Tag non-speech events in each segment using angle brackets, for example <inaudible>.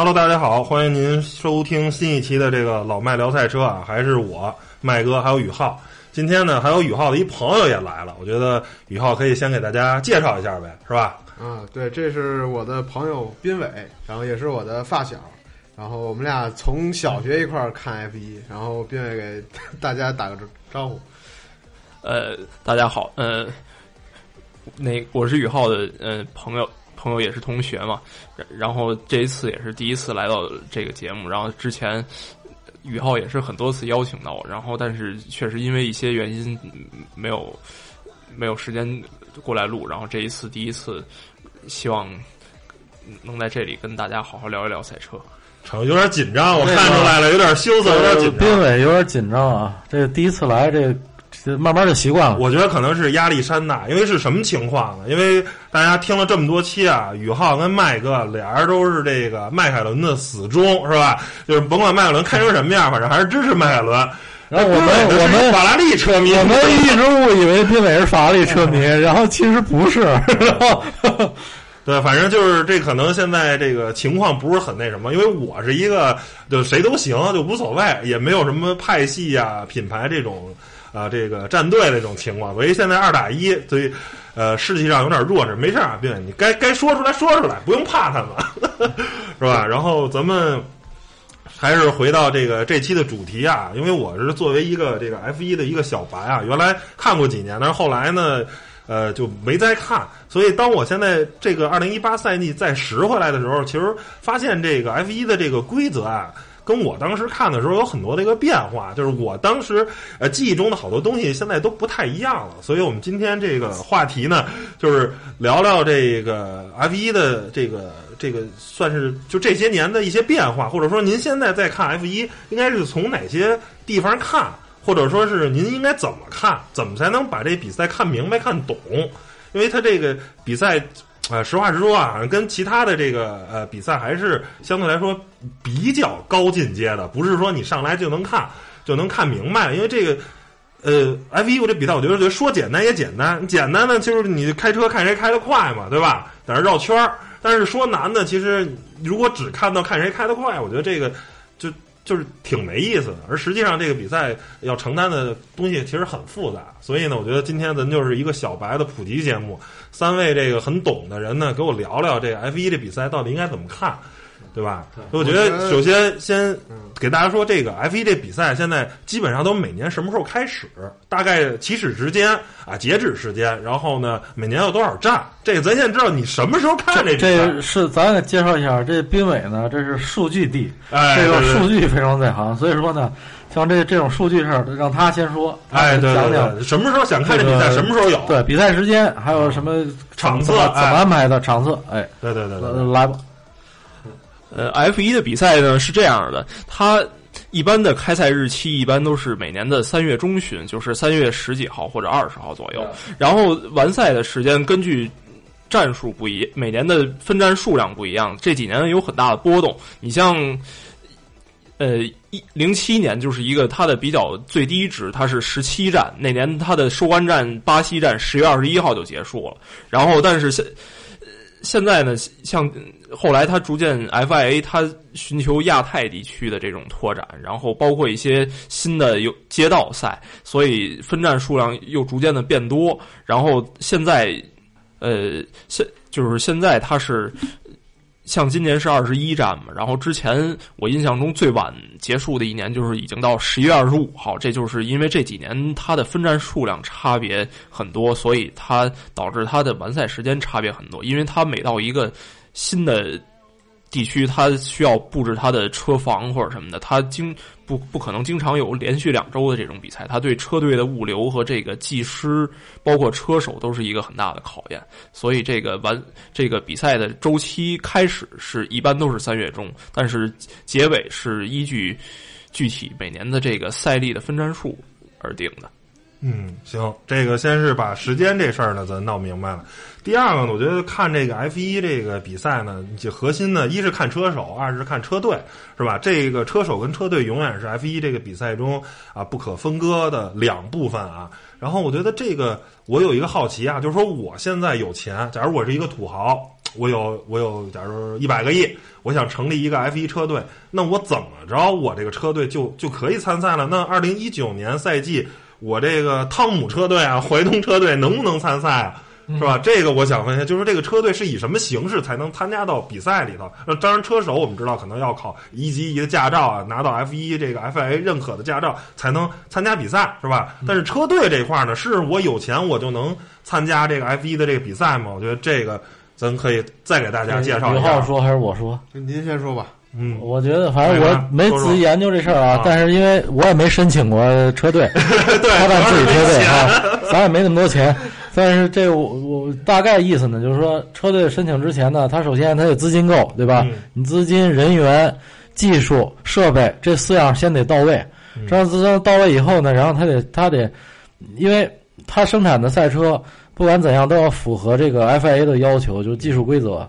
Hello，大家好，欢迎您收听新一期的这个老麦聊赛车啊，还是我麦哥，还有宇浩。今天呢，还有宇浩的一朋友也来了，我觉得宇浩可以先给大家介绍一下呗，是吧？啊，对，这是我的朋友斌伟，然后也是我的发小，然后我们俩从小学一块儿看 F 一，然后斌伟给大家打个招呼。呃，大家好，呃，那我是宇浩的呃朋友。朋友也是同学嘛，然后这一次也是第一次来到这个节目，然后之前宇浩也是很多次邀请到我，然后但是确实因为一些原因没有没有时间过来录，然后这一次第一次希望能在这里跟大家好好聊一聊赛车。成有点紧张，我看出来了，有点羞涩，有点紧张。斌伟有点紧张啊，这第一次来这。慢慢就习惯了。我觉得可能是压力山大，因为是什么情况呢？因为大家听了这么多期啊，宇浩跟麦哥俩人都是这个迈凯伦的死忠，是吧？就是甭管迈凯伦开成什么样，反正还是支持迈凯伦。然后我们我们法拉利车迷，我们一直误以为斌伟是法拉利车迷，<laughs> 然后其实不是。<laughs> 对，反正就是这可能现在这个情况不是很那什么，因为我是一个就谁都行，就无所谓，也没有什么派系啊、品牌这种。啊，这个战队的这种情况，所以现在二打一，所以呃士气上有点弱势，没事啊，斌，你该该说出来说出来，不用怕他们，<laughs> 是吧？然后咱们还是回到这个这期的主题啊，因为我是作为一个这个 F 一的一个小白啊，原来看过几年，但是后来呢，呃，就没再看。所以当我现在这个二零一八赛季再拾回来的时候，其实发现这个 F 一的这个规则啊。跟我当时看的时候有很多的一个变化，就是我当时呃记忆中的好多东西现在都不太一样了。所以我们今天这个话题呢，就是聊聊这个 <laughs> F 一的这个这个算是就这些年的一些变化，或者说您现在在看 F 一应该是从哪些地方看，或者说是您应该怎么看，怎么才能把这比赛看明白看懂？因为他这个比赛。呃，实话实说啊，跟其他的这个呃比赛还是相对来说比较高进阶的，不是说你上来就能看就能看明白。因为这个呃 F 一我这比赛，我觉得说简单也简单，简单呢就是你开车看谁开得快嘛，对吧？在那绕圈儿。但是说难的，其实如果只看到看谁开得快，我觉得这个就。是挺没意思的，而实际上这个比赛要承担的东西其实很复杂，所以呢，我觉得今天咱就是一个小白的普及节目，三位这个很懂的人呢，给我聊聊这个 F 一这比赛到底应该怎么看。对吧？我觉得首先先给大家说，这个 F 一这比赛现在基本上都每年什么时候开始？大概起始时间啊，截止时间，然后呢，每年有多少站？这个咱先知道你什么时候看这。这是咱给介绍一下，这濒伟呢，这是数据帝，这个数据非常在行，所以说呢，像这这种数据事儿，让他先说，哎，讲讲什么时候想看这比赛，什么时候有？对，比赛时间还有什么场次怎么安排的场次？哎，对对对对，来吧。呃，F 一的比赛呢是这样的，它一般的开赛日期一般都是每年的三月中旬，就是三月十几号或者二十号左右。然后完赛的时间根据战术不一，每年的分站数量不一样，这几年有很大的波动。你像，呃，一零七年就是一个它的比较最低值，它是十七站，那年它的收官战巴西站十月二十一号就结束了。然后，但是现现在呢，像。后来，他逐渐 FIA 他寻求亚太地区的这种拓展，然后包括一些新的有街道赛，所以分站数量又逐渐的变多。然后现在，呃，现就是现在，它是像今年是二十一站嘛，然后之前我印象中最晚结束的一年就是已经到十一月二十五号，这就是因为这几年它的分站数量差别很多，所以它导致它的完赛时间差别很多，因为它每到一个。新的地区，他需要布置他的车房或者什么的，他经不不可能经常有连续两周的这种比赛，他对车队的物流和这个技师，包括车手都是一个很大的考验。所以这个完这个比赛的周期开始是一般都是三月中，但是结尾是依据具体每年的这个赛例的分站数而定的。嗯，行，这个先是把时间这事儿呢，咱闹明白了。第二个呢，我觉得看这个 F 一这个比赛呢，就核心呢，一是看车手，二是看车队，是吧？这个车手跟车队永远是 F 一这个比赛中啊不可分割的两部分啊。然后我觉得这个我有一个好奇啊，就是说我现在有钱，假如我是一个土豪我有我有，假如一百个亿，我想成立一个 F 一车队，那我怎么着，我这个车队就就可以参赛了？那二零一九年赛季，我这个汤姆车队啊，<laughs> 怀东车队能不能参赛啊？是吧？这个我想问一下，就是这个车队是以什么形式才能参加到比赛里头？那当然，车手我们知道可能要考一级一的驾照啊，拿到 F 一这个 FIA 认可的驾照才能参加比赛，是吧？但是车队这块儿呢，是我有钱我就能参加这个 F 一的这个比赛吗？我觉得这个咱可以再给大家介绍一下。刘浩说还是我说？您先说吧。嗯，我觉得反正我没仔细研究这事儿啊，但是因为我也没申请过车队，<laughs> 他 <laughs> 办自己车队啊，<laughs> 咱也没那么多钱。但是这我我大概意思呢，就是说车队申请之前呢，他首先他得资金够，对吧？你资金、人员、技术、设备这四样先得到位。这样资金到位以后呢，然后他得他得，因为他生产的赛车不管怎样都要符合这个 FIA 的要求，就是技术规则。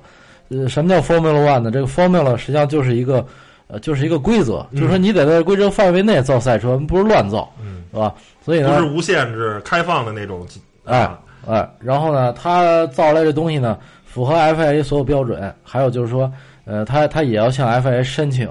呃，什么叫 Formula One 呢？这个 Formula 实际上就是一个，呃，就是一个规则，就是说你得在规则范围内造赛车，不是乱造，是吧？所以呢，不是无限制开放的那种。哎哎，然后呢，他造出来这东西呢，符合 FIA 所有标准，还有就是说，呃，他他也要向 FIA 申请。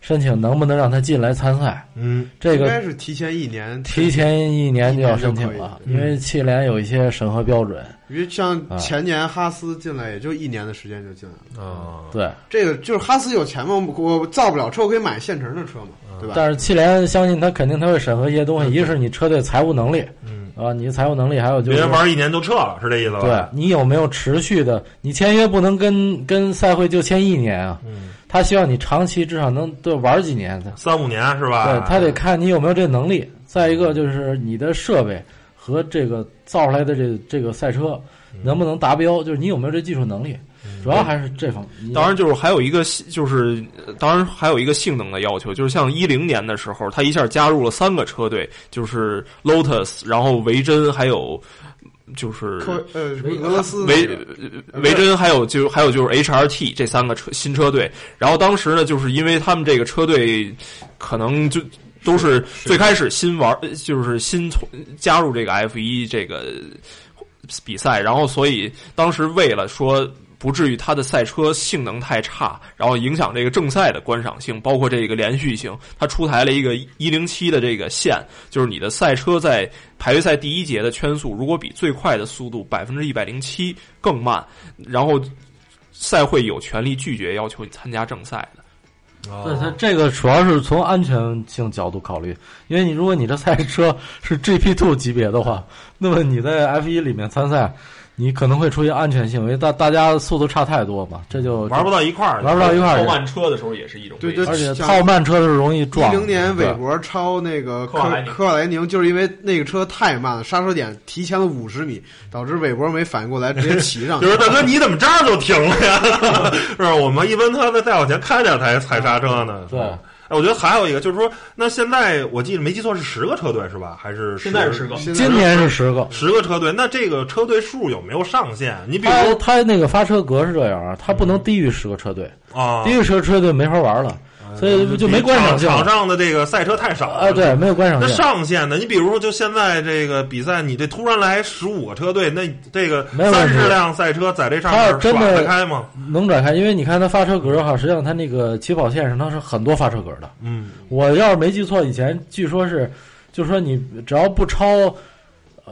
申请能不能让他进来参赛？嗯，这个应该是提前一年，提前一年就要申请了，因为汽联有一些审核标准。因为像前年哈斯进来也就一年的时间就进来了。啊，对，这个就是哈斯有钱吗？我造不了车，我可以买现成的车嘛，对吧？但是汽联相信他肯定他会审核一些东西，一个是你车队财务能力，嗯啊，你的财务能力，还有就是别人玩一年就撤了，是这意思吧？对你有没有持续的？你签约不能跟跟赛会就签一年啊。嗯。他希望你长期至少能对玩几年的，三五年是吧？对他得看你有没有这能力。再一个就是你的设备和这个造出来的这这个赛车能不能达标，就是你有没有这技术能力，主要还是这方面。当然，就是还有一个就是当然还有一个性能的要求，就是像一零年的时候，他一下加入了三个车队，就是 Lotus，然后维珍还有。就是呃，俄罗斯维维珍，还有就还有就是 HRT 这三个车新车队。然后当时呢，就是因为他们这个车队可能就都是最开始新玩，就是新从加入这个 F 一这个比赛，然后所以当时为了说。不至于它的赛车性能太差，然后影响这个正赛的观赏性，包括这个连续性。它出台了一个一零七的这个线，就是你的赛车在排位赛第一节的圈速，如果比最快的速度百分之一百零七更慢，然后赛会有权利拒绝要求你参加正赛的。对，它这个主要是从安全性角度考虑，因为你如果你的赛车是 GP Two 级别的话，那么你在 F 一里面参赛。你可能会出现安全性，因为大大家速度差太多嘛，这就玩不到一块儿，玩不到一块儿。超慢车的时候也是一种，对对，而且超慢车的时候容易撞。一零年韦伯超那个科科瓦莱宁，就是因为那个车太慢了，刹车点提前了五十米，导致韦伯没反应过来，直接骑上。<laughs> 就是大哥，你怎么这儿就停了呀？<laughs> 是吧？我们一般他再再往前开两台踩刹车呢。对。哎，我觉得还有一个就是说，那现在我记得没记错是十个车队是吧？还是现在是十个？今年是十个，十个车队。那这个车队数有没有上限？你比如说，他那个发车格是这样啊，他不能低于十个车队啊，低于十个车队没法玩了。所以就没观赏性。场上的这个赛车太少啊，对，没有观赏性。那上限呢？你比如说，就现在这个比赛，你这突然来十五个车队，那这个三十辆赛车在这上面真的开吗？能转开，因为你看它发车格哈，实际上它那个起跑线上它是很多发车格的。嗯，我要是没记错，以前据说是，就说你只要不超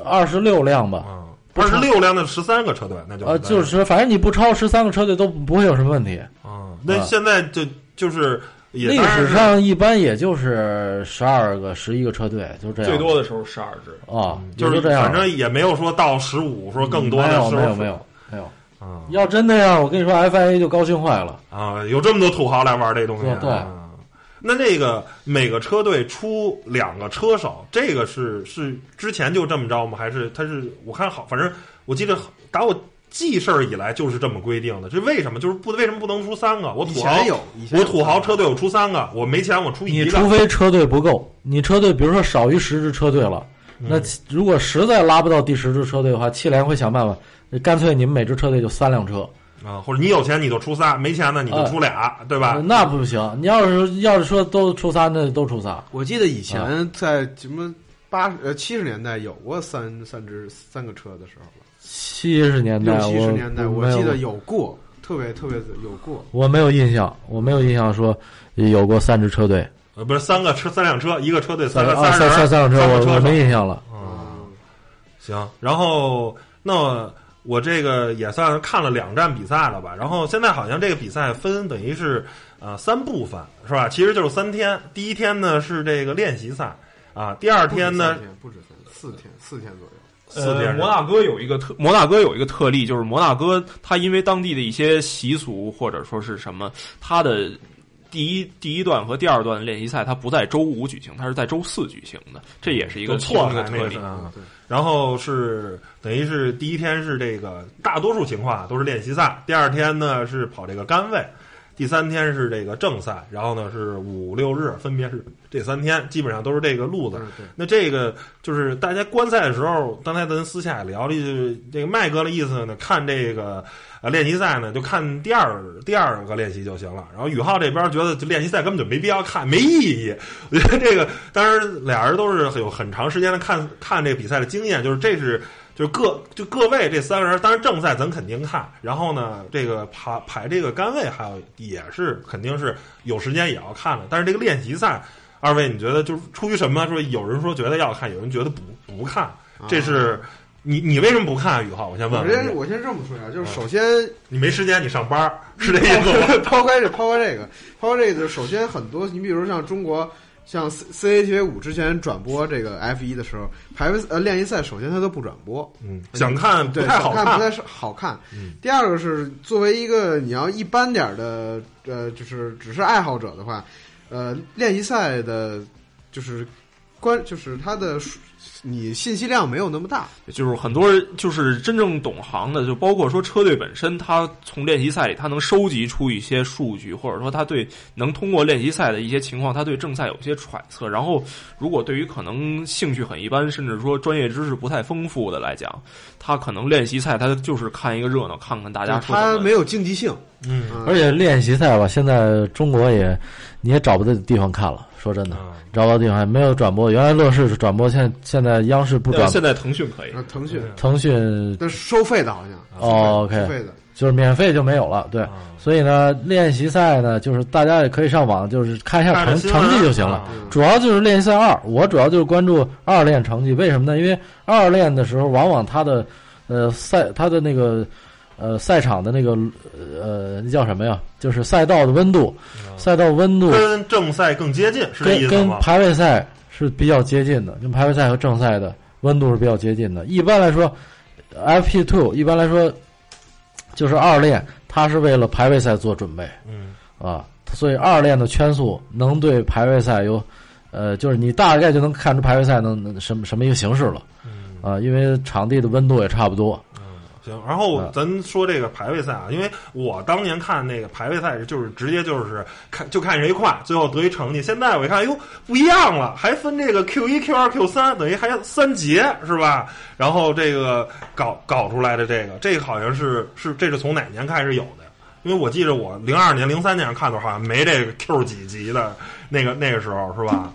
二十六辆吧，二十六辆的十三个车队，那就呃，就是说，反正你不超十三个车队都不会有什么问题。啊，那现在就就是。历史上一般也就是十二个、十一个车队，就这样。最多的时候十二支啊，就是这样。反正也没有说到十五，说更多的时候。没有，没有，没有。啊，要真那样，我跟你说，FIA 就高兴坏了啊！有这么多土豪来玩这东西。对。那那个每个车队出两个车手，这个是是之前就这么着吗？还是他是我看好，反正我记得打我。记事儿以来就是这么规定的，这为什么？就是不为什么不能出三个？我土豪有，我土豪车队我出三个，我没钱我出一个。你除非车队不够，你车队比如说少于十支车队了，那如果实在拉不到第十支车队的话，汽联会想办法，干脆你们每支车队就三辆车啊，或者你有钱你就出仨，没钱呢你就出俩，对吧？那不行，你要是要是说都出仨，那都出仨。我记得以前在什么八呃七十年代有过三三支三个车的时候了。七十年代，六七十年代，我记得有过，特别特别有过。我没有印象，我没有印象说有过三支车队。呃，不是三个车三辆车，一个车队三个三三三辆车，我我没印象了。嗯，行，然后那。我这个也算看了两站比赛了吧，然后现在好像这个比赛分等于是呃三部分是吧？其实就是三天，第一天呢是这个练习赛啊，第二天呢不止三四天四天左右。四天。摩纳哥有一个特摩纳哥有一个特例，就是摩纳哥它因为当地的一些习俗或者说是什么，它的。第一第一段和第二段练习赛，它不在周五举行，它是在周四举行的，这也是一个错的特例。然后是等于是第一天是这个大多数情况都是练习赛，第二天呢是跑这个杆位，第三天是这个正赛，然后呢是五六日分别是这三天，基本上都是这个路子。那这个就是大家观赛的时候，刚才咱私下聊了，就是这个麦哥的意思呢，看这个。呃，练习赛呢就看第二第二个练习就行了。然后宇浩这边觉得练习赛根本就没必要看，没意义。我觉得这个，当然俩人都是有很长时间的看看这个比赛的经验，就是这是就各就各位这三个人，当然正赛咱肯定看。然后呢，这个排排这个杆位还有也是肯定是有时间也要看的。但是这个练习赛，二位你觉得就是出于什么？说有人说觉得要看，有人觉得不不看，这是。你你为什么不看宇浩？我先问。我先我先这么说呀，就是首先你没时间，你上班 <laughs> 是这意思吗？抛开这抛开这个抛开这个，首先很多你比如像中国像 C C A T V 五之前转播这个 F 一的时候排位呃练习赛，首先它都不转播，嗯，想看不太好看，不太是好看。嗯第二个是作为一个你要一般点的呃，就是只是爱好者的话，呃，练习赛的，就是关就是它的。你信息量没有那么大，就是很多人就是真正懂行的，就包括说车队本身，他从练习赛里他能收集出一些数据，或者说他对能通过练习赛的一些情况，他对正赛有些揣测。然后，如果对于可能兴趣很一般，甚至说专业知识不太丰富的来讲，他可能练习赛他就是看一个热闹，看看大家。他没有竞技性，嗯，而且练习赛吧，现在中国也你也找不到地方看了。说真的，找不到地方，没有转播。原来乐视是转播，现现在央视不转。现在腾讯可以，腾讯腾讯那是收费的，好像。哦，OK，收费的，就是免费就没有了。对，所以呢，练习赛呢，就是大家也可以上网，就是看一下成成绩就行了。主要就是练习赛二，我主要就是关注二练成绩。为什么呢？因为二练的时候，往往他的呃赛，他的那个。呃，赛场的那个呃，那叫什么呀？就是赛道的温度，赛道温度跟正赛更接近，是这意思吗？跟排位赛是比较接近的，跟排位赛和正赛的温度是比较接近的。一般来说，FP Two 一般来说就是二练，它是为了排位赛做准备。嗯啊，所以二练的圈速能对排位赛有呃，就是你大概就能看出排位赛能能什么什么一个形式了。嗯啊，因为场地的温度也差不多。行，然后咱说这个排位赛啊，因为我当年看那个排位赛是就是直接就是看就看谁快，最后得一成绩。现在我一看，哟，不一样了，还分这个 Q 一、Q 二、Q 三，等于还三节是吧？然后这个搞搞出来的这个，这个好像是是这是从哪年开始有的？因为我记得我零二年、零三年看的好像没这个 Q 几级的那个那个时候是吧？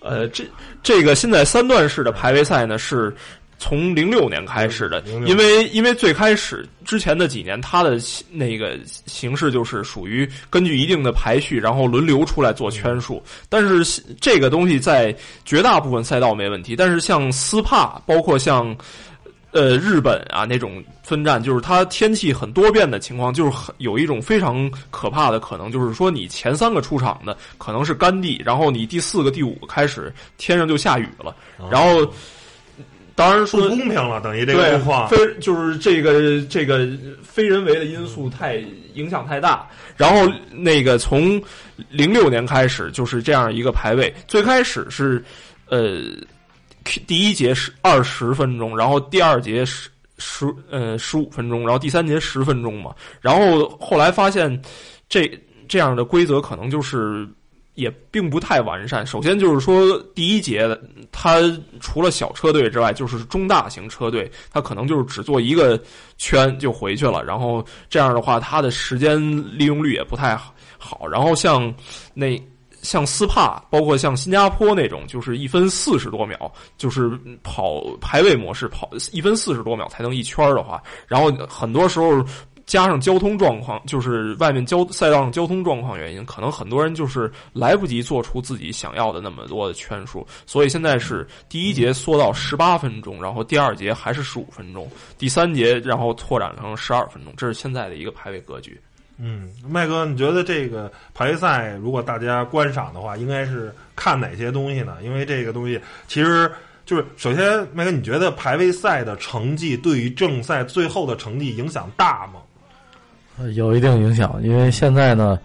呃，这这个现在三段式的排位赛呢是。从零六年开始的，因为因为最开始之前的几年，它的那个形式就是属于根据一定的排序，然后轮流出来做圈数。但是这个东西在绝大部分赛道没问题，但是像斯帕，包括像呃日本啊那种分站，就是它天气很多变的情况，就是很有一种非常可怕的可能，就是说你前三个出场的可能是干地，然后你第四个、第五个开始天上就下雨了，然后。当然说不公平了，等于这个情况，非就是这个这个非人为的因素太影响太大。然后那个从零六年开始就是这样一个排位，最开始是呃第一节是二十分钟，然后第二节十十呃十五分钟，然后第三节十分钟嘛。然后后来发现这这样的规则可能就是。也并不太完善。首先就是说，第一节的它除了小车队之外，就是中大型车队，它可能就是只做一个圈就回去了。然后这样的话，它的时间利用率也不太好。然后像那像斯帕，包括像新加坡那种，就是一分四十多秒，就是跑排位模式跑一分四十多秒才能一圈的话，然后很多时候。加上交通状况，就是外面交赛道上交通状况原因，可能很多人就是来不及做出自己想要的那么多的圈数，所以现在是第一节缩到十八分钟，然后第二节还是十五分钟，第三节然后拓展成十二分钟，这是现在的一个排位格局。嗯，麦哥，你觉得这个排位赛如果大家观赏的话，应该是看哪些东西呢？因为这个东西其实。就是首先，麦哥，你觉得排位赛的成绩对于正赛最后的成绩影响大吗？有一定影响，因为现在呢，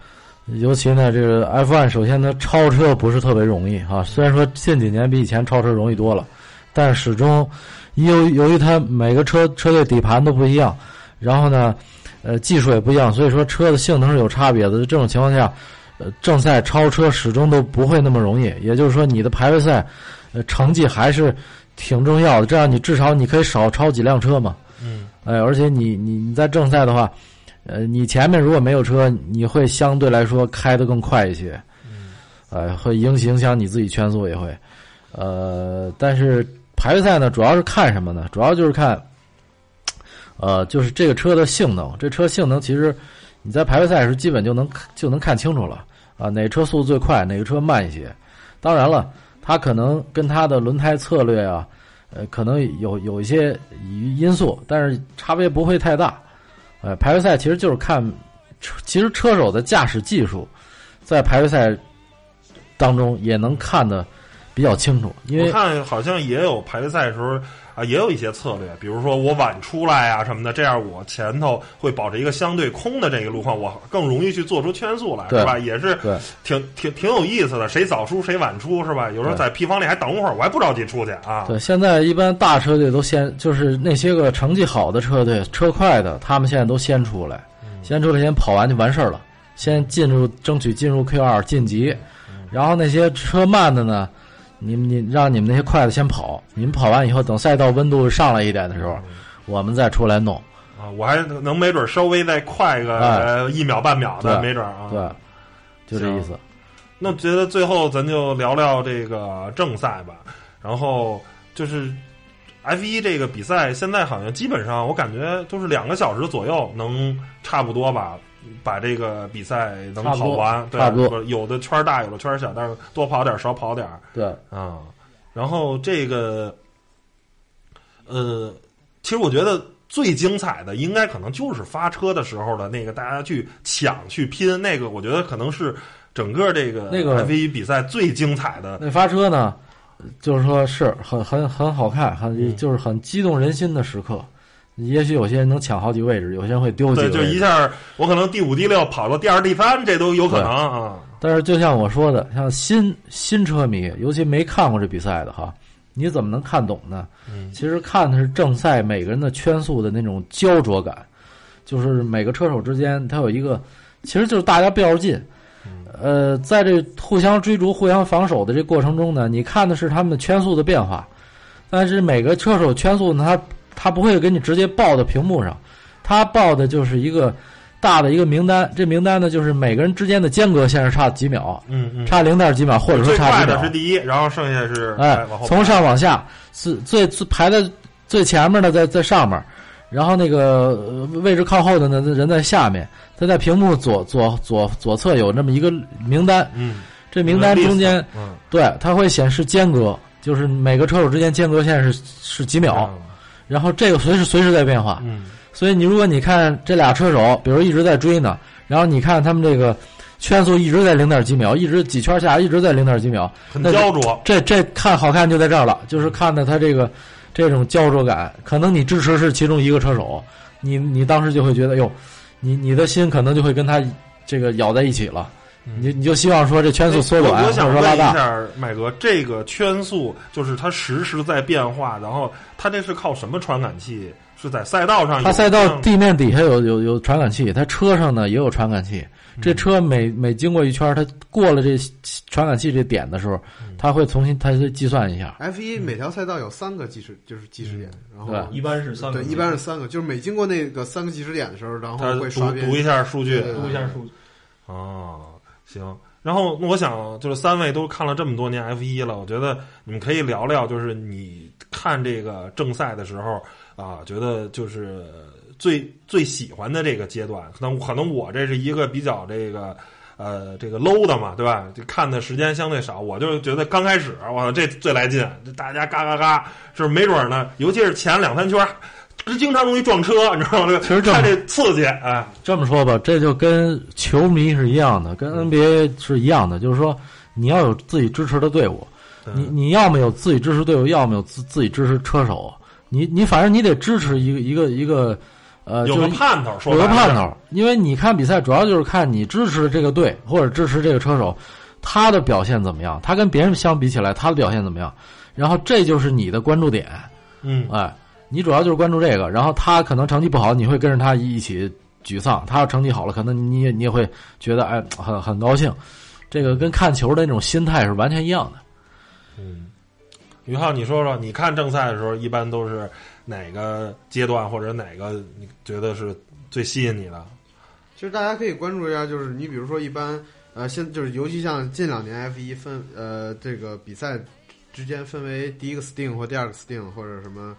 尤其呢，这个 F1 首先它超车不是特别容易啊。虽然说近几年比以前超车容易多了，但始终由由于它每个车车队底盘都不一样，然后呢，呃，技术也不一样，所以说车的性能是有差别的。这种情况下，呃，正赛超车始终都不会那么容易。也就是说，你的排位赛。呃，成绩还是挺重要的，这样你至少你可以少超几辆车嘛。嗯。哎，而且你你你在正赛的话，呃，你前面如果没有车，你会相对来说开的更快一些。嗯。呃，会影影响你自己圈速也会。呃，但是排位赛呢，主要是看什么呢？主要就是看，呃，就是这个车的性能。这车性能其实你在排位赛时基本就能就能看清楚了啊，哪车速度最快，哪个车慢一些。当然了。它可能跟它的轮胎策略啊，呃，可能有有一些因素，但是差别不会太大。呃，排位赛其实就是看，其实车手的驾驶技术，在排位赛当中也能看得比较清楚。因为我看好像也有排位赛的时候。啊，也有一些策略，比如说我晚出来啊什么的，这样我前头会保持一个相对空的这个路况，我更容易去做出圈速来，是吧？也是挺挺挺有意思的。谁早出谁晚出，是吧？有时候在 P 房里还等会儿，我还不着急出去啊。对，现在一般大车队都先，就是那些个成绩好的车队，车快的，他们现在都先出来，先出来先跑完就完事儿了，先进入争取进入 Q 二晋级，然后那些车慢的呢。你们，你让你们那些筷子先跑，你们跑完以后，等赛道温度上来一点的时候，我们再出来弄。啊，我还能没准稍微再快个一秒半秒的，没准啊。对，就这意思。那觉得最后咱就聊聊这个正赛吧。然后就是 F 一这个比赛，现在好像基本上我感觉都是两个小时左右能差不多吧。把这个比赛能跑完，差不多。有的圈大，有的圈小，但是多跑点，少跑点。对啊，然后这个，呃，其实我觉得最精彩的，应该可能就是发车的时候的那个，大家去抢去拼那个，我觉得可能是整个这个那个 F 一比赛最精彩的。那发车呢，就是说是很很很好看，很就是很激动人心的时刻。也许有些人能抢好几位置，有些人会丢几。对，就一下，我可能第五、第六跑到第二、第三，这都有可能啊。但是就像我说的，像新新车迷，尤其没看过这比赛的哈，你怎么能看懂呢？嗯，其实看的是正赛每个人的圈速的那种焦灼感，就是每个车手之间他有一个，其实就是大家较着劲。呃，在这互相追逐、互相防守的这过程中呢，你看的是他们的圈速的变化，但是每个车手圈速呢，他。他不会给你直接报到屏幕上，他报的就是一个大的一个名单。这名单呢，就是每个人之间的间隔线是差几秒，嗯嗯，差零点几秒，或者说差几秒。是第一，然后剩下是哎，从上往下是最排在最前面的在在上面，然后那个位置靠后的呢人在下面。他在屏幕左左左左侧有那么一个名单，嗯，这名单中间，嗯，对，它会显示间隔，就是每个车手之间间隔线是是几秒。然后这个随时随时在变化，嗯，所以你如果你看这俩车手，比如一直在追呢，然后你看他们这个圈速一直在零点几秒，一直几圈下一直在零点几秒，很焦灼。这这看好看就在这儿了，就是看的他这个这种焦灼感。可能你支持是其中一个车手，你你当时就会觉得哟，你你的心可能就会跟他这个咬在一起了。你你就希望说这圈速缩短，我想问一下麦哥，这个圈速就是它实时在变化，然后它这是靠什么传感器？是在赛道上？它赛道地面底下有有有传感器，它车上呢也有传感器。这车每每经过一圈，它过了这传感器这点的时候，它会重新它会计算一下。F 一每条赛道有三个计时，就是计时点，然后一般是三个，对，一般是三个，就是每经过那个三个计时点的时候，然后会刷读一下数据，读一下数据。哦。行，然后我想就是三位都看了这么多年 F 一了，我觉得你们可以聊聊，就是你看这个正赛的时候啊，觉得就是最最喜欢的这个阶段。可能可能我这是一个比较这个呃这个 low 的嘛，对吧？就看的时间相对少，我就觉得刚开始我这最来劲，大家嘎嘎嘎，是没准呢，尤其是前两三圈。经常容易撞车，<laughs> 你知道吗？其实看这刺激，哎，这么说吧，这就跟球迷是一样的，跟 NBA 是一样的，就是说你要有自己支持的队伍，你你要么有自己支持队伍，要么有自自己支持车手，你你反正你得支持一个一个一个，呃，有个盼头，有个盼头，因为你看比赛主要就是看你支持这个队或者支持这个车手，他的表现怎么样，他跟别人相比起来他的表现怎么样，然后这就是你的关注点，嗯，哎。你主要就是关注这个，然后他可能成绩不好，你会跟着他一起沮丧；他要成绩好了，可能你也你也会觉得哎很很高兴。这个跟看球的那种心态是完全一样的。嗯，于浩，你说说，你看正赛的时候，一般都是哪个阶段或者哪个你觉得是最吸引你的？其实大家可以关注一下，就是你比如说一般呃，现就是尤其像近两年 F 一分呃这个比赛之间分为第一个 Sting 或第二个 Sting 或者什么。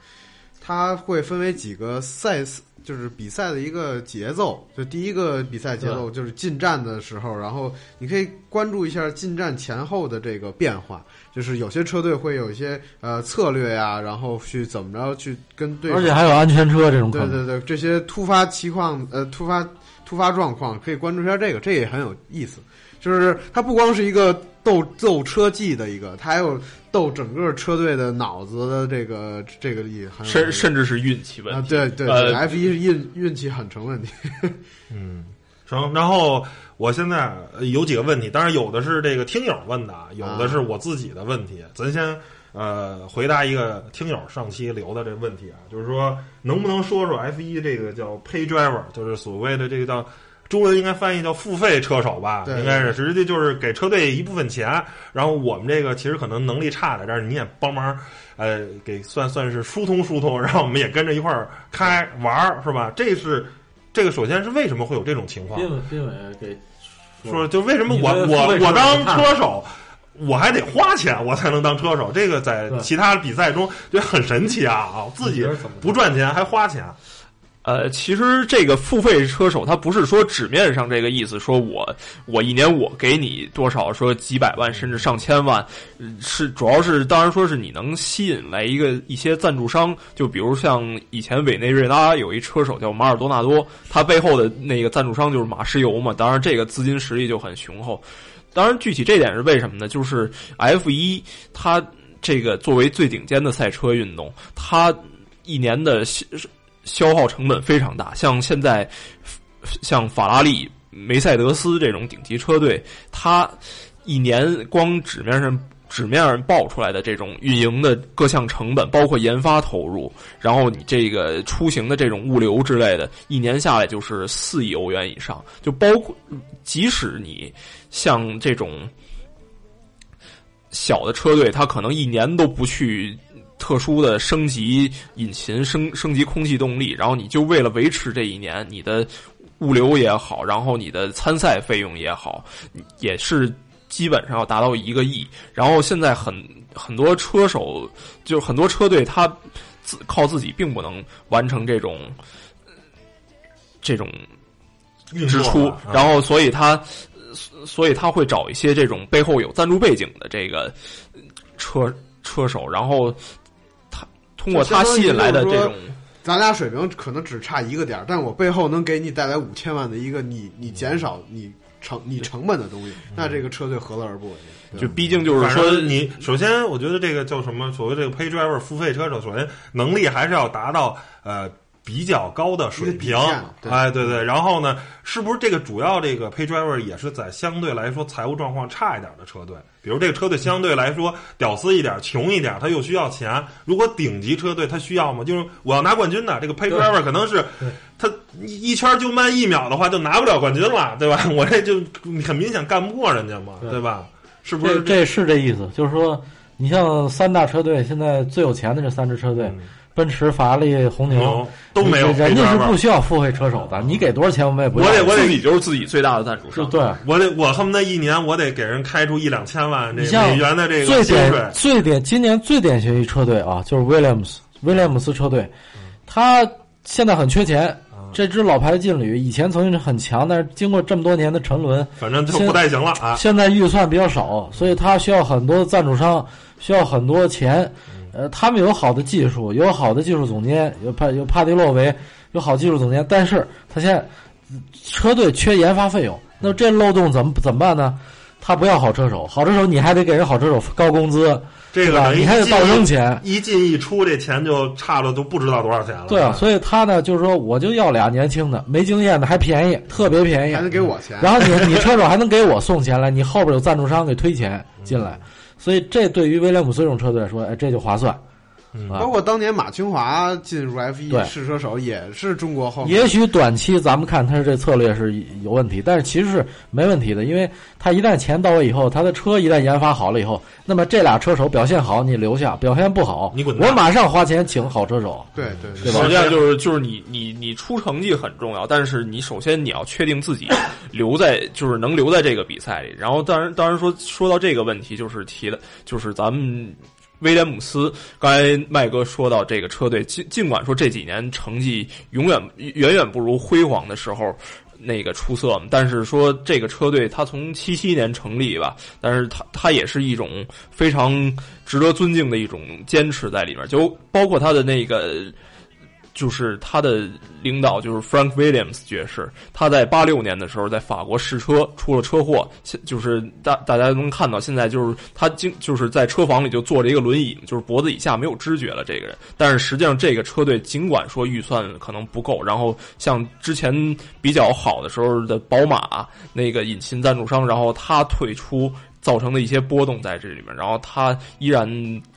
它会分为几个赛，就是比赛的一个节奏。就第一个比赛节奏就是进站的时候，然后你可以关注一下进站前后的这个变化。就是有些车队会有一些呃策略呀，然后去怎么着去跟对，而且还有安全车这种。对对对，这些突发情况呃突发突发状况可以关注一下这个，这也很有意思。就是它不光是一个斗斗车技的一个，他还有。斗整个车队的脑子的这个这个力，甚甚至是运气问题。对对对，F 一是运运气很成问题。<laughs> 嗯，成。然后我现在有几个问题，当然有的是这个听友问的，有的是我自己的问题。咱先呃回答一个听友上期留的这个问题啊，就是说能不能说说 F 一这个叫 Pay Driver，就是所谓的这个叫。中文应该翻译叫付费车手吧，应该是实际就是给车队一部分钱，然后我们这个其实可能能力差点，但是你也帮忙，呃，给算算是疏通疏通，<laughs> 然后我们也跟着一块儿开玩儿是吧？这是这个首先是为什么会有这种情况？斌伟，斌伟给说，就为什么我我我当车手，我还得花钱我才能当车手？这个在其他比赛中就很神奇啊啊！自己不赚钱还花钱。呃，其实这个付费车手，他不是说纸面上这个意思，说我我一年我给你多少，说几百万甚至上千万，是主要是当然说是你能吸引来一个一些赞助商，就比如像以前委内瑞拉有一车手叫马尔多纳多，他背后的那个赞助商就是马石油嘛，当然这个资金实力就很雄厚。当然具体这点是为什么呢？就是 F 一它这个作为最顶尖的赛车运动，它一年的。消耗成本非常大，像现在，像法拉利、梅赛德斯这种顶级车队，它一年光纸面上纸面上报出来的这种运营的各项成本，包括研发投入，然后你这个出行的这种物流之类的，一年下来就是四亿欧元以上。就包括即使你像这种小的车队，它可能一年都不去。特殊的升级引擎、升升级空气动力，然后你就为了维持这一年，你的物流也好，然后你的参赛费用也好，也是基本上要达到一个亿。然后现在很很多车手，就很多车队，他自靠自己并不能完成这种这种支出，然后所以他所以他会找一些这种背后有赞助背景的这个车车手，然后。通过他吸引来的这种，咱俩水平可能只差一个点儿，但我背后能给你带来五千万的一个你你减少你成你成本的东西，那这个车队何乐而不为？就毕竟就是说，你首先我觉得这个叫什么？所谓这个 pay driver 付费车手，首先能力还是要达到呃。比较高的水平，哎，对对，然后呢，是不是这个主要这个 pay driver 也是在相对来说财务状况差一点的车队？比如这个车队相对来说屌丝一点、穷一点，他又需要钱。如果顶级车队他需要吗？就是我要拿冠军的这个 pay driver 可能是他一圈就慢一秒的话就拿不了冠军了，<laughs> 对吧？我这就很明显干不过人家嘛，对吧？是不是？这是这意思，就是说，你像三大车队现在最有钱的这三支车队。奔驰、法拉利、红牛都没有，人家是不需要付费车手的。你给多少钱，我们也不要。我得，我得，你就是自己最大的赞助商。对，我得，我恨不得一年我得给人开出一两千万这美元的这个最典最典今年最典型一车队啊，就是威廉姆斯威廉姆斯车队，他现在很缺钱，这支老牌劲旅以前曾经是很强，但是经过这么多年的沉沦，反正就不太行了啊。现在预算比较少，所以他需要很多赞助商，需要很多钱。呃，他们有好的技术，有好的技术总监，有帕有帕迪洛维，有好技术总监，但是他现在车队缺研发费用，那这漏洞怎么怎么办呢？他不要好车手，好车手你还得给人好车手高工资。这个你还得倒扔钱，一进一出，这钱就差了，都不知道多少钱了。对啊，所以他呢，就是说，我就要俩年轻的，没经验的还便宜，特别便宜，还能给我钱。然后你你车手还能给我送钱来，你后边有赞助商给推钱进来，所以这对于威廉姆斯这种车队来说，哎，这就划算。包括当年马清华进入 F 一试车手也是中国后。也许短期咱们看他这策略是有问题，但是其实是没问题的，因为他一旦钱到位以后，他的车一旦研发好了以后，那么这俩车手表现好，你留下；表现不好，你滚。我马上花钱请好车手。对对对，实际上就是就是你你你出成绩很重要，但是你首先你要确定自己留在就是能留在这个比赛里。然后当然当然说说到这个问题，就是提的就是咱们。威廉姆斯，刚才麦哥说到这个车队，尽尽管说这几年成绩永远远远不如辉煌的时候那个出色，但是说这个车队他从七七年成立吧，但是他他也是一种非常值得尊敬的一种坚持在里面，就包括他的那个。就是他的领导就是 Frank Williams 爵士，他在八六年的时候在法国试车出了车祸，就是大大家能看到现在就是他经就是在车房里就坐着一个轮椅，就是脖子以下没有知觉了这个人。但是实际上这个车队尽管说预算可能不够，然后像之前比较好的时候的宝马那个引擎赞助商，然后他退出造成的一些波动在这里面，然后他依然。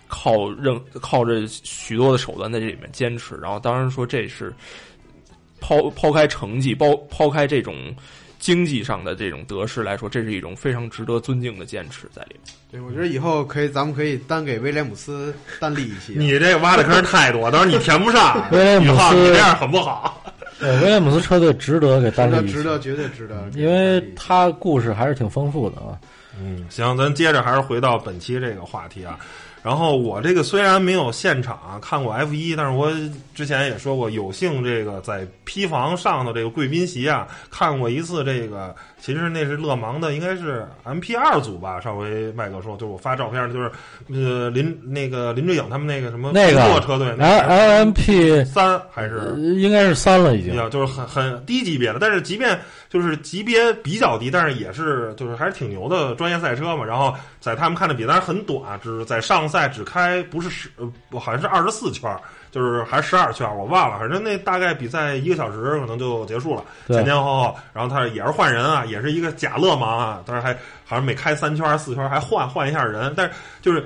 靠任靠着许多的手段在这里面坚持，然后当然说这是抛抛开成绩，抛抛开这种经济上的这种得失来说，这是一种非常值得尊敬的坚持在里面。对，我觉得以后可以，咱们可以单给威廉姆斯单立一期。你这挖的坑太多，到时候你填不上。<laughs> 威廉姆斯，你这样很不好。<laughs> 威廉姆斯车队值得给单立，值得，绝对值得，因为他故事还是挺丰富的啊。嗯，行，咱接着还是回到本期这个话题啊。然后我这个虽然没有现场看过 F 一，但是我之前也说过，有幸这个在坯房上的这个贵宾席啊，看过一次这个。其实那是勒芒的，应该是 M P 二组吧。上回麦哥说，就是我发照片的，就是呃林那个林志颖他们那个什么那个车队，L L M P 三还是应该是三了已经，就是很很低级别的。但是即便就是级别比较低，但是也是就是还是挺牛的专业赛车嘛。然后在他们看的比赛很短，只是在上赛只开不是十，好像是二十四圈。就是还是十二圈，我忘了，反正那大概比赛一个小时可能就结束了，前前后后，然后他也是换人啊，也是一个假勒芒啊，但是还好像每开三圈四圈还换换一下人，但是就是。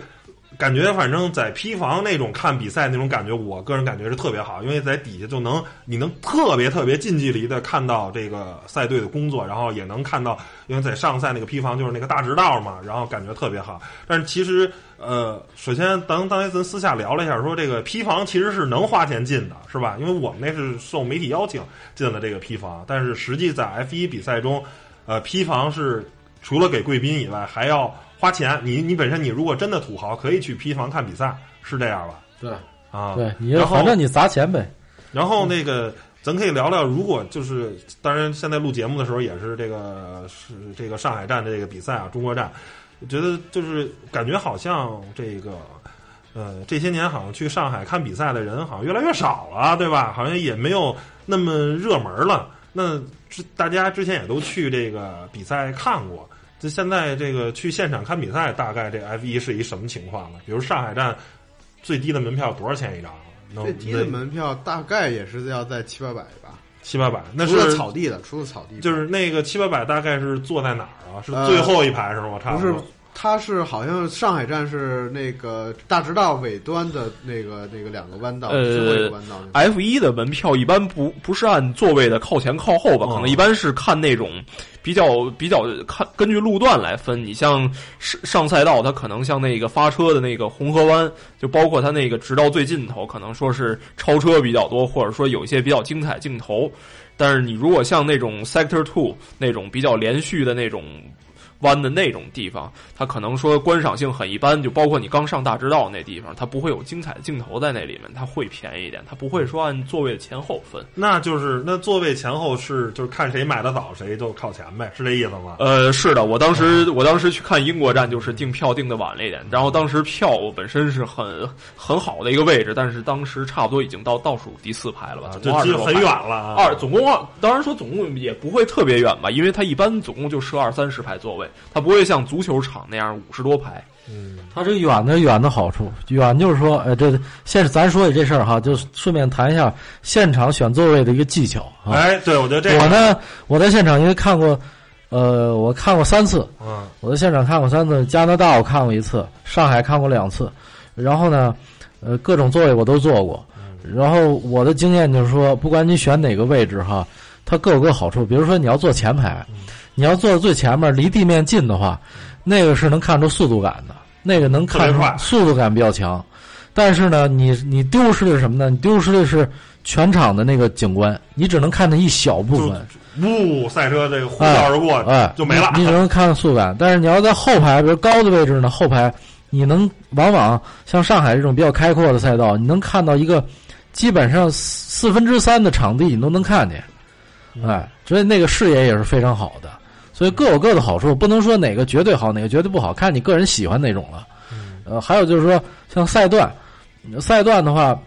感觉反正在坯房那种看比赛那种感觉，我个人感觉是特别好，因为在底下就能你能特别特别近距离的看到这个赛队的工作，然后也能看到，因为在上赛那个坯房就是那个大直道嘛，然后感觉特别好。但是其实呃，首先当当时咱私下聊了一下，说这个批房其实是能花钱进的，是吧？因为我们那是受媒体邀请进了这个批房，但是实际在 F 一比赛中，呃，批房是除了给贵宾以外还要。花钱，你你本身你如果真的土豪，可以去批房看比赛，是这样吧？对，啊，对，你反正你砸钱呗。然后那个，咱可以聊聊，如果就是，当然现在录节目的时候也是这个是这个上海站的这个比赛啊，中国站，我觉得就是感觉好像这个，呃，这些年好像去上海看比赛的人好像越来越少了，对吧？好像也没有那么热门了。那大家之前也都去这个比赛看过。就现在这个去现场看比赛，大概这 F 一是一什么情况呢？比如上海站最低的门票多少钱一张？最低的门票大概也是要在七八百吧。七八百，那是草地的，除了草地，就是那个七八百，大概是坐在哪儿啊？是最后一排是吗？差不多。它是好像上海站是那个大直道尾端的那个那个两个弯道，呃，F 一的门票一般不不是按座位的靠前靠后吧？可能一般是看那种比较比较看根据路段来分。你像上上赛道，它可能像那个发车的那个红河湾，就包括它那个直道最尽头，可能说是超车比较多，或者说有一些比较精彩镜头。但是你如果像那种 Sector Two 那种比较连续的那种。弯的那种地方，它可能说观赏性很一般，就包括你刚上大直道那地方，它不会有精彩的镜头在那里面，它会便宜一点，它不会说按座位的前后分。那就是那座位前后是就是看谁买的早谁就靠前呗，是这意思吗？呃，是的，我当时我当时去看英国站就是订票订的晚了一点，然后当时票本身是很很好的一个位置，但是当时差不多已经到倒数第四排了吧，就其实很远了。二总共二，当然说总共也不会特别远吧，因为它一般总共就设二三十排座位，它不会像足球场那样五十多排。嗯，它这个远的远的好处，远就是说，呃，这现咱说起这事儿哈，就顺便谈一下现场选座位的一个技巧。哎，对，我觉得这个我呢，我在现场因为看过，呃，我看过三次。嗯，我在现场看过三次，加拿大我看过一次，上海看过两次，然后呢，呃，各种座位我都坐过。然后我的经验就是说，不管你选哪个位置哈，它各有各好处。比如说你要坐前排，你要坐最前面，离地面近的话，那个是能看出速度感的，那个能看出速度感比较强。但是呢，你你丢失的是什么呢？你丢失的是全场的那个景观，你只能看到一小部分。呜，赛车这个呼啸而过，哎，就没了。你只能看速感，但是你要在后排，比如高的位置呢，后排你能往往像上海这种比较开阔的赛道，你能看到一个。基本上四分之三的场地你都能看见，哎，所以那个视野也是非常好的。所以各有各的好处，不能说哪个绝对好，哪个绝对不好，看你个人喜欢哪种了。呃，还有就是说，像赛段，赛段的话，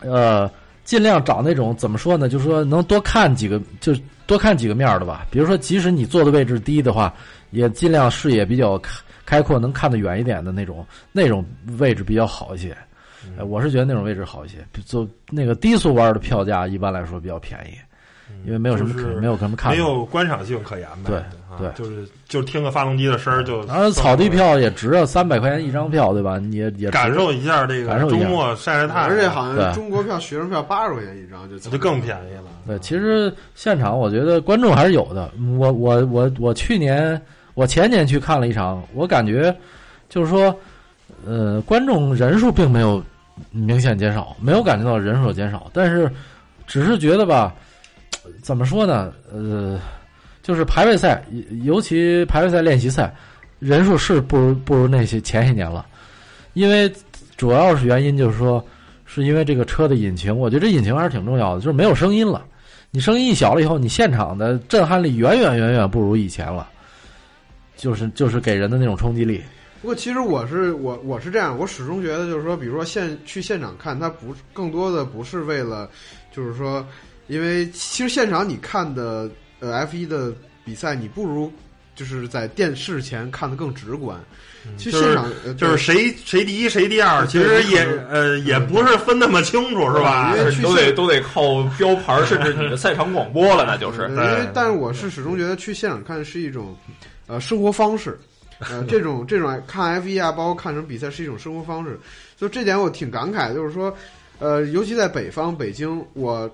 呃，尽量找那种怎么说呢？就是说能多看几个，就多看几个面的吧。比如说，即使你坐的位置低的话，也尽量视野比较开开阔，能看得远一点的那种，那种位置比较好一些。哎，我是觉得那种位置好一些，就那个低速弯的票价一般来说比较便宜，因为没有什么没有什么看，没有观赏性可言呗。对对，就是就听个发动机的声儿就。啊，草地票也值啊，三百块钱一张票，对吧？你也也感受一下这个周末晒晒太阳，而且好像中国票、学生票八十块钱一张就就更便宜了。对，其实现场我觉得观众还是有的。我我我我去年我前年去看了一场，我感觉就是说，呃，观众人数并没有。明显减少，没有感觉到人数减少，但是只是觉得吧，怎么说呢？呃，就是排位赛，尤其排位赛练习赛，人数是不如不如那些前些年了。因为主要是原因就是说，是因为这个车的引擎，我觉得这引擎还是挺重要的，就是没有声音了。你声音一小了以后，你现场的震撼力远远远远不如以前了，就是就是给人的那种冲击力。不过，其实我是我我是这样，我始终觉得就是说，比如说现去现场看，它不更多的不是为了，就是说，因为其实现场你看的呃 F 一的比赛，你不如就是在电视前看的更直观。其实现场就是谁谁第一谁第二，其实也呃也不是分那么清楚，是吧？因为都得都得靠标牌，甚至你的赛场广播了，那就 <laughs> 是。因为，但是我是始终觉得去现场看是一种呃生活方式。呃，这种这种看 F 一啊，包括看什么比赛，是一种生活方式。就这点，我挺感慨。就是说，呃，尤其在北方，北京，我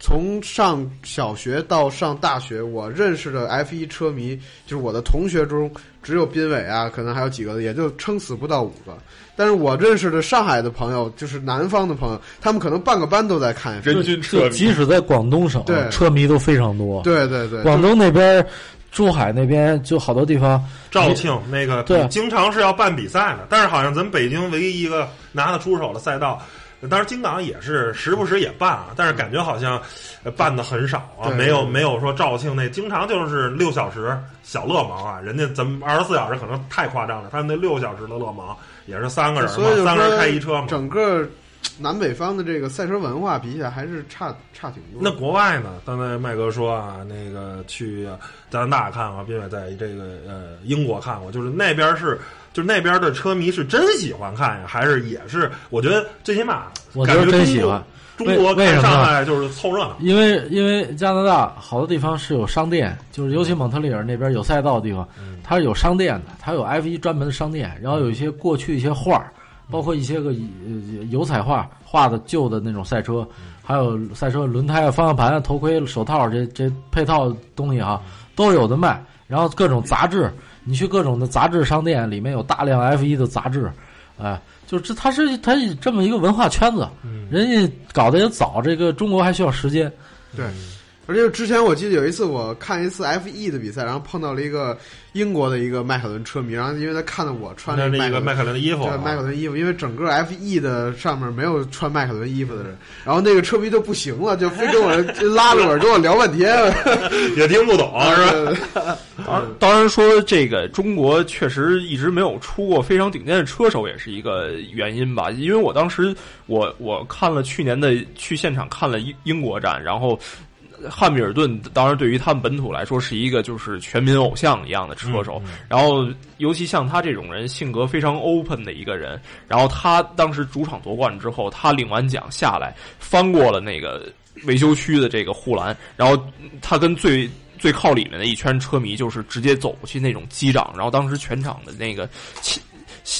从上小学到上大学，我认识的 F 一车迷，就是我的同学中，只有斌伟啊，可能还有几个，也就撑死不到五个。但是我认识的上海的朋友，就是南方的朋友，他们可能半个班都在看。人均车迷，即使在广东省，对车迷都非常多。对对对，广东那边。珠海那边就好多地方，肇庆那个对，经常是要办比赛的。但是好像咱们北京唯一一个拿得出手的赛道，当然京港也是时不时也办啊。但是感觉好像办的很少啊，没有没有说肇庆那经常就是六小时小乐盲啊。人家咱们二十四小时可能太夸张了，他们那六小时的乐盲也是三个人嘛，三个人开一车嘛，整个。南北方的这个赛车文化比起来还是差差挺多。那国外呢？刚才麦哥说啊，那个去加拿大看过，并且在这个呃英国看过，就是那边是，就是那边的车迷是真喜欢看呀，还是也是？我觉得最起码，我觉得真喜欢。中国看上来就是凑热闹。因为因为加拿大好多地方是有商店，就是尤其蒙特利尔那边有赛道的地方，它是有商店的，它有 F 一专门的商店，然后有一些过去一些画儿。包括一些个油彩画画的旧的那种赛车，还有赛车轮胎、方向盘、头盔、手套这这配套东西哈，都有的卖。然后各种杂志，你去各种的杂志商店，里面有大量 F 一的杂志，哎，就是这它是它这么一个文化圈子，人家搞得也早，这个中国还需要时间。对。而且之前我记得有一次我看一次 F 一的比赛，然后碰到了一个英国的一个迈凯伦车迷，然后因为他看到我穿那迈个迈凯伦的衣服，对迈凯伦衣服，因为整个 F 一的上面没有穿迈凯伦衣服的人，然后那个车迷就不行了，就非跟我 <laughs> 拉着我跟我聊半天，<laughs> 也听不懂是吧？当当然说这个中国确实一直没有出过非常顶尖的车手，也是一个原因吧。因为我当时我我看了去年的去现场看了英英国站，然后。汉密尔顿当然对于他们本土来说是一个就是全民偶像一样的车手，然后尤其像他这种人性格非常 open 的一个人，然后他当时主场夺冠之后，他领完奖下来翻过了那个维修区的这个护栏，然后他跟最最靠里面的一圈车迷就是直接走过去那种击掌，然后当时全场的那个气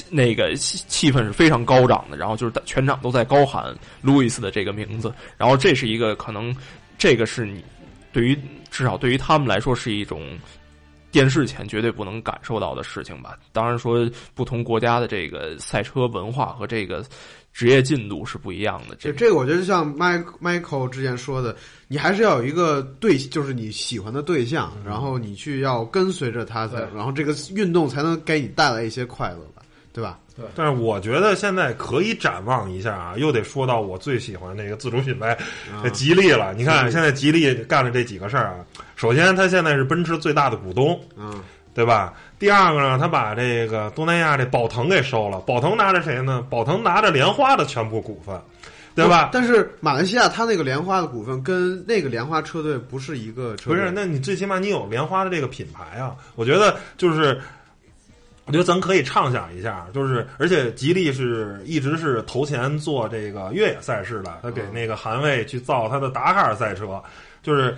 那个气氛是非常高涨的，然后就是全场都在高喊路易斯的这个名字，然后这是一个可能。这个是你对于至少对于他们来说是一种电视前绝对不能感受到的事情吧。当然说不同国家的这个赛车文化和这个职业进度是不一样的。这这个我觉得就像 Mike Michael 之前说的，你还是要有一个对，就是你喜欢的对象，然后你去要跟随着他，然后这个运动才能给你带来一些快乐吧，对吧？对但是我觉得现在可以展望一下啊，又得说到我最喜欢那个自主品牌，吉利了。你看现在吉利干了这几个事儿啊，首先它现在是奔驰最大的股东，嗯，对吧？第二个呢，他把这个东南亚这宝腾给收了，宝腾拿着谁呢？宝腾拿着莲花的全部股份，对吧？但是马来西亚它那个莲花的股份跟那个莲花车队不是一个车队，不是？那你最起码你有莲花的这个品牌啊，我觉得就是。我觉得咱可以畅想一下，就是而且吉利是一直是投钱做这个越野赛事的，他给那个韩卫去造他的达喀尔赛车。就是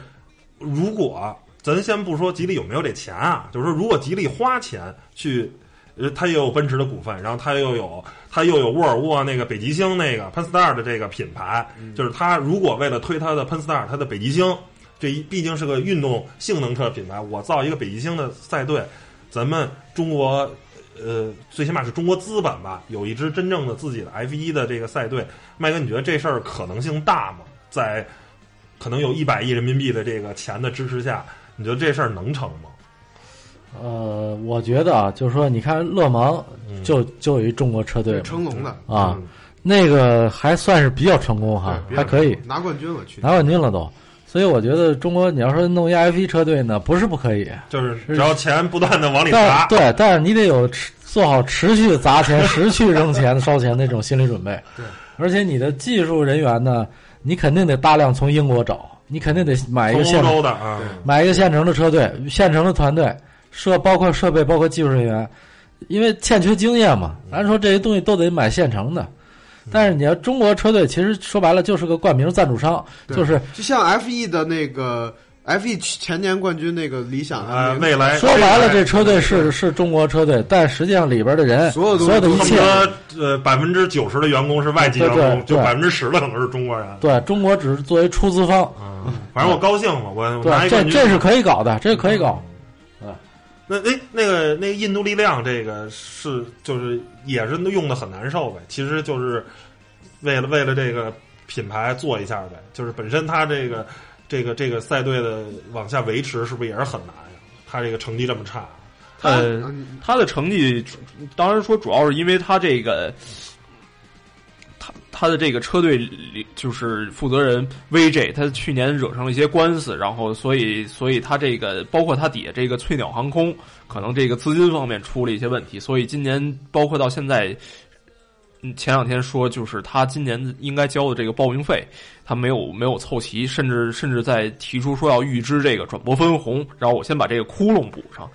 如果咱先不说吉利有没有这钱啊，就是说如果吉利花钱去，呃，他也有奔驰的股份，然后他又有他又有沃尔沃那个北极星那个 Panstar 的这个品牌，就是他如果为了推他的 Panstar，，他的北极星，这一毕竟是个运动性能车品牌，我造一个北极星的赛队，咱们中国。呃，最起码是中国资本吧，有一支真正的自己的 F 一的这个赛队。麦哥，你觉得这事儿可能性大吗？在可能有一百亿人民币的这个钱的支持下，你觉得这事儿能成吗？呃，我觉得啊，就是说，你看勒芒就就有一中国车队，成龙的啊，那个还算是比较成功哈，还可以拿冠军了，去拿冠军了都。所以我觉得中国，你要说弄一 F 一车队呢，不是不可以，就是只要钱不断的往里砸，对，但是你得有持做好持续砸钱、持续扔钱、烧钱那种心理准备。<laughs> 对，而且你的技术人员呢，你肯定得大量从英国找，你肯定得买一个现成的啊，买一个现成的车队、现成的团队，设包括设备、包括技术人员，因为欠缺经验嘛。咱说这些东西都得买现成的。但是你要中国车队，其实说白了就是个冠名赞助商，就是就像 F E 的那个 F E 前年冠军那个理想啊，未来说白了这车队是是中国车队，但实际上里边的人所有所有的一切，呃百分之九十的员工是外籍员工，就百分之十的可能是中国人。对中国只是作为出资方，嗯反正我高兴嘛，我对这这是可以搞的，这可以搞。那哎，那个那个印度力量，这个是就是也是用的很难受呗。其实就是为了为了这个品牌做一下呗。就是本身他这个这个这个赛队的往下维持，是不是也是很难呀？他这个成绩这么差，呃，他的成绩当然说主要是因为他这个。他的这个车队里就是负责人 VJ，他去年惹上了一些官司，然后所以所以他这个包括他底下这个翠鸟航空，可能这个资金方面出了一些问题，所以今年包括到现在，前两天说就是他今年应该交的这个报名费，他没有没有凑齐，甚至甚至在提出说要预支这个转播分红，然后我先把这个窟窿补上，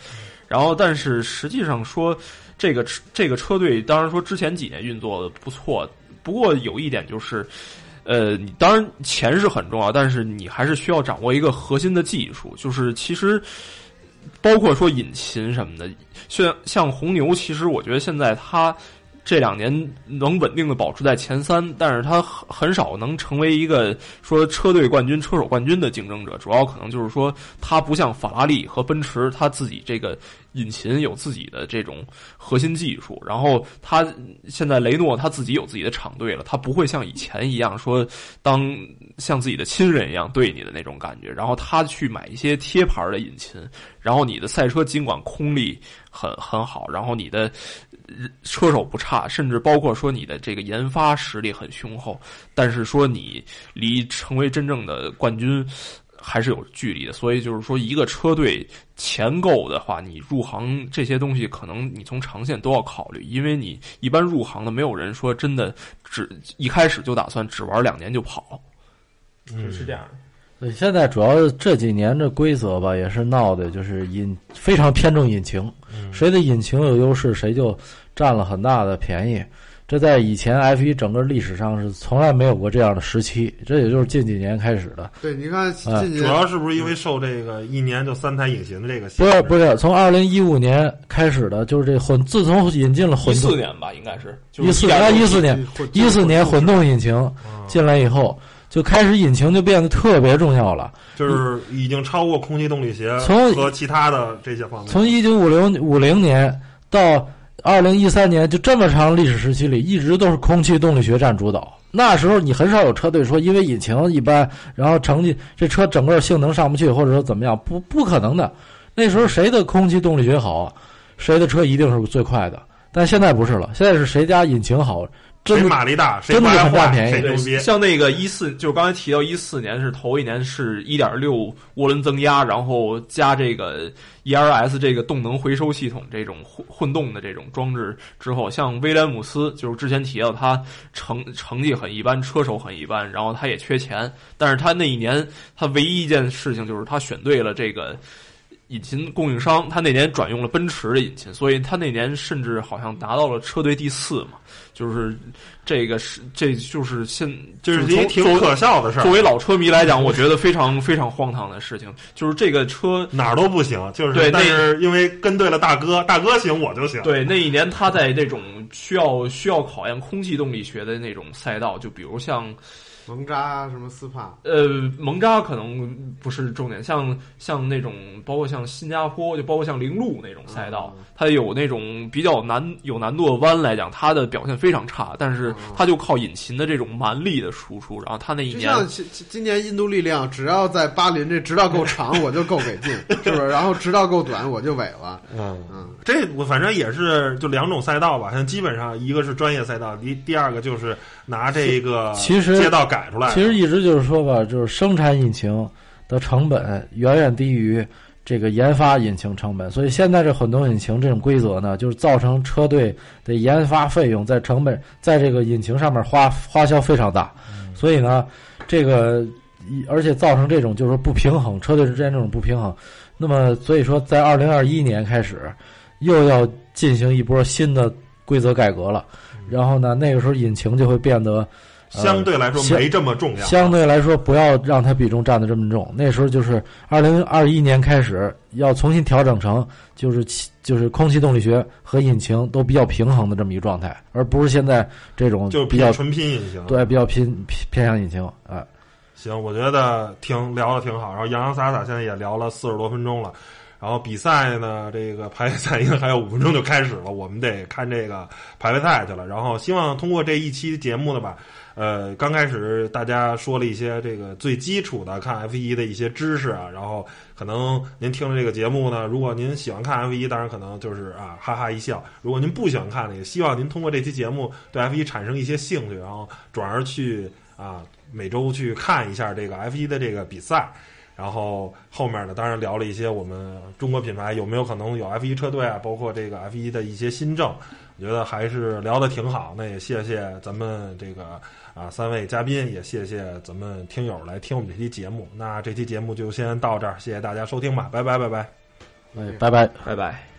然后但是实际上说这个这个车队，当然说之前几年运作的不错。不过有一点就是，呃，你当然钱是很重要，但是你还是需要掌握一个核心的技术，就是其实包括说引擎什么的，像像红牛，其实我觉得现在它这两年能稳定的保持在前三，但是他很少能成为一个说车队冠军、车手冠军的竞争者，主要可能就是说他不像法拉利和奔驰，他自己这个引擎有自己的这种核心技术，然后他现在雷诺他自己有自己的厂队了，他不会像以前一样说当像自己的亲人一样对你的那种感觉，然后他去买一些贴牌的引擎，然后你的赛车尽管空力很很好，然后你的车手不差，甚至包括说你的这个研发实力很雄厚，但是说你离成为真正的冠军。还是有距离的，所以就是说，一个车队钱够的话，你入行这些东西，可能你从长线都要考虑，因为你一般入行的，没有人说真的只一开始就打算只玩两年就跑，嗯，是这样的。对，现在主要这几年这规则吧，也是闹的，就是引非常偏重引擎，谁的引擎有优势，谁就占了很大的便宜。这在以前 F 一整个历史上是从来没有过这样的时期，这也就是近几年开始的。对，你看，主要是不是因为受这个一年就三台引擎的这个？不是不是，从二零一五年开始的，就是这混，自从引进了混动，一四年吧，应该是一四啊一四年一四年混动引擎进来以后，就开始引擎就变得特别重要了，就是已经超过空气动力学从和其他的这些方面。从一九五零五零年到。二零一三年就这么长历史时期里，一直都是空气动力学占主导。那时候你很少有车队说因为引擎一般，然后成绩这车整个性能上不去，或者说怎么样，不不可能的。那时候谁的空气动力学好，谁的车一定是最快的。但现在不是了，现在是谁家引擎好。谁马力大，真的很占便宜。对，像那个一四，就是刚才提到一四年是头一年是一点六涡轮增压，然后加这个 E R S 这个动能回收系统这种混混动的这种装置之后，像威廉姆斯就是之前提到他成成绩很一般，车手很一般，然后他也缺钱，但是他那一年他唯一一件事情就是他选对了这个。引擎供应商，他那年转用了奔驰的引擎，所以他那年甚至好像达到了车队第四嘛。就是这个是，这就是现就是一挺可笑的事儿。作为老车迷来讲，我觉得非常非常荒唐的事情，就是这个车哪儿都不行，就是对，但是因为跟对了大哥，大哥行我就行。对，那一年他在那种需要需要考验空气动力学的那种赛道，就比如像。蒙扎什么斯帕？呃，蒙扎可能不是重点，像像那种，包括像新加坡，就包括像铃鹿那种赛道，它有那种比较难有难度的弯来讲，它的表现非常差，但是它就靠引擎的这种蛮力的输出，然后它那一年，像今年印度力量，只要在巴林这直道够长，<laughs> 我就够给劲，是不是？然后直道够短，我就尾了。嗯嗯，这我反正也是就两种赛道吧，像基本上一个是专业赛道，第第二个就是拿这个其实街道改。改出来，其实一直就是说吧，就是生产引擎的成本远远低于这个研发引擎成本，所以现在这混动引擎这种规则呢，就是造成车队的研发费用在成本在这个引擎上面花花销非常大，所以呢，这个而且造成这种就是不平衡，车队之间这种不平衡，那么所以说在二零二一年开始又要进行一波新的规则改革了，然后呢，那个时候引擎就会变得。相对来说没这么重要。相对来说，不要让它比重占的这么重。那时候就是二零二一年开始要重新调整成就是就是空气动力学和引擎都比较平衡的这么一个状态，而不是现在这种就比较纯拼引擎。对，比较偏偏向引擎。啊。行，我觉得挺聊的挺好。然后洋洋洒洒现在也聊了四十多分钟了。然后比赛呢，这个排位赛应该 <laughs> 还有五分钟就开始了，我们得看这个排位赛去了。然后希望通过这一期节目呢吧。呃，刚开始大家说了一些这个最基础的看 F 一的一些知识啊，然后可能您听了这个节目呢，如果您喜欢看 F 一，当然可能就是啊哈哈一笑；如果您不喜欢看，也希望您通过这期节目对 F 一产生一些兴趣，然后转而去啊每周去看一下这个 F 一的这个比赛。然后后面呢，当然聊了一些我们中国品牌有没有可能有 F 一车队啊，包括这个 F 一的一些新政，我觉得还是聊得挺好。那也谢谢咱们这个。啊，三位嘉宾也谢谢咱们听友来听我们这期节目。那这期节目就先到这儿，谢谢大家收听吧，拜拜拜拜，哎，拜拜拜拜。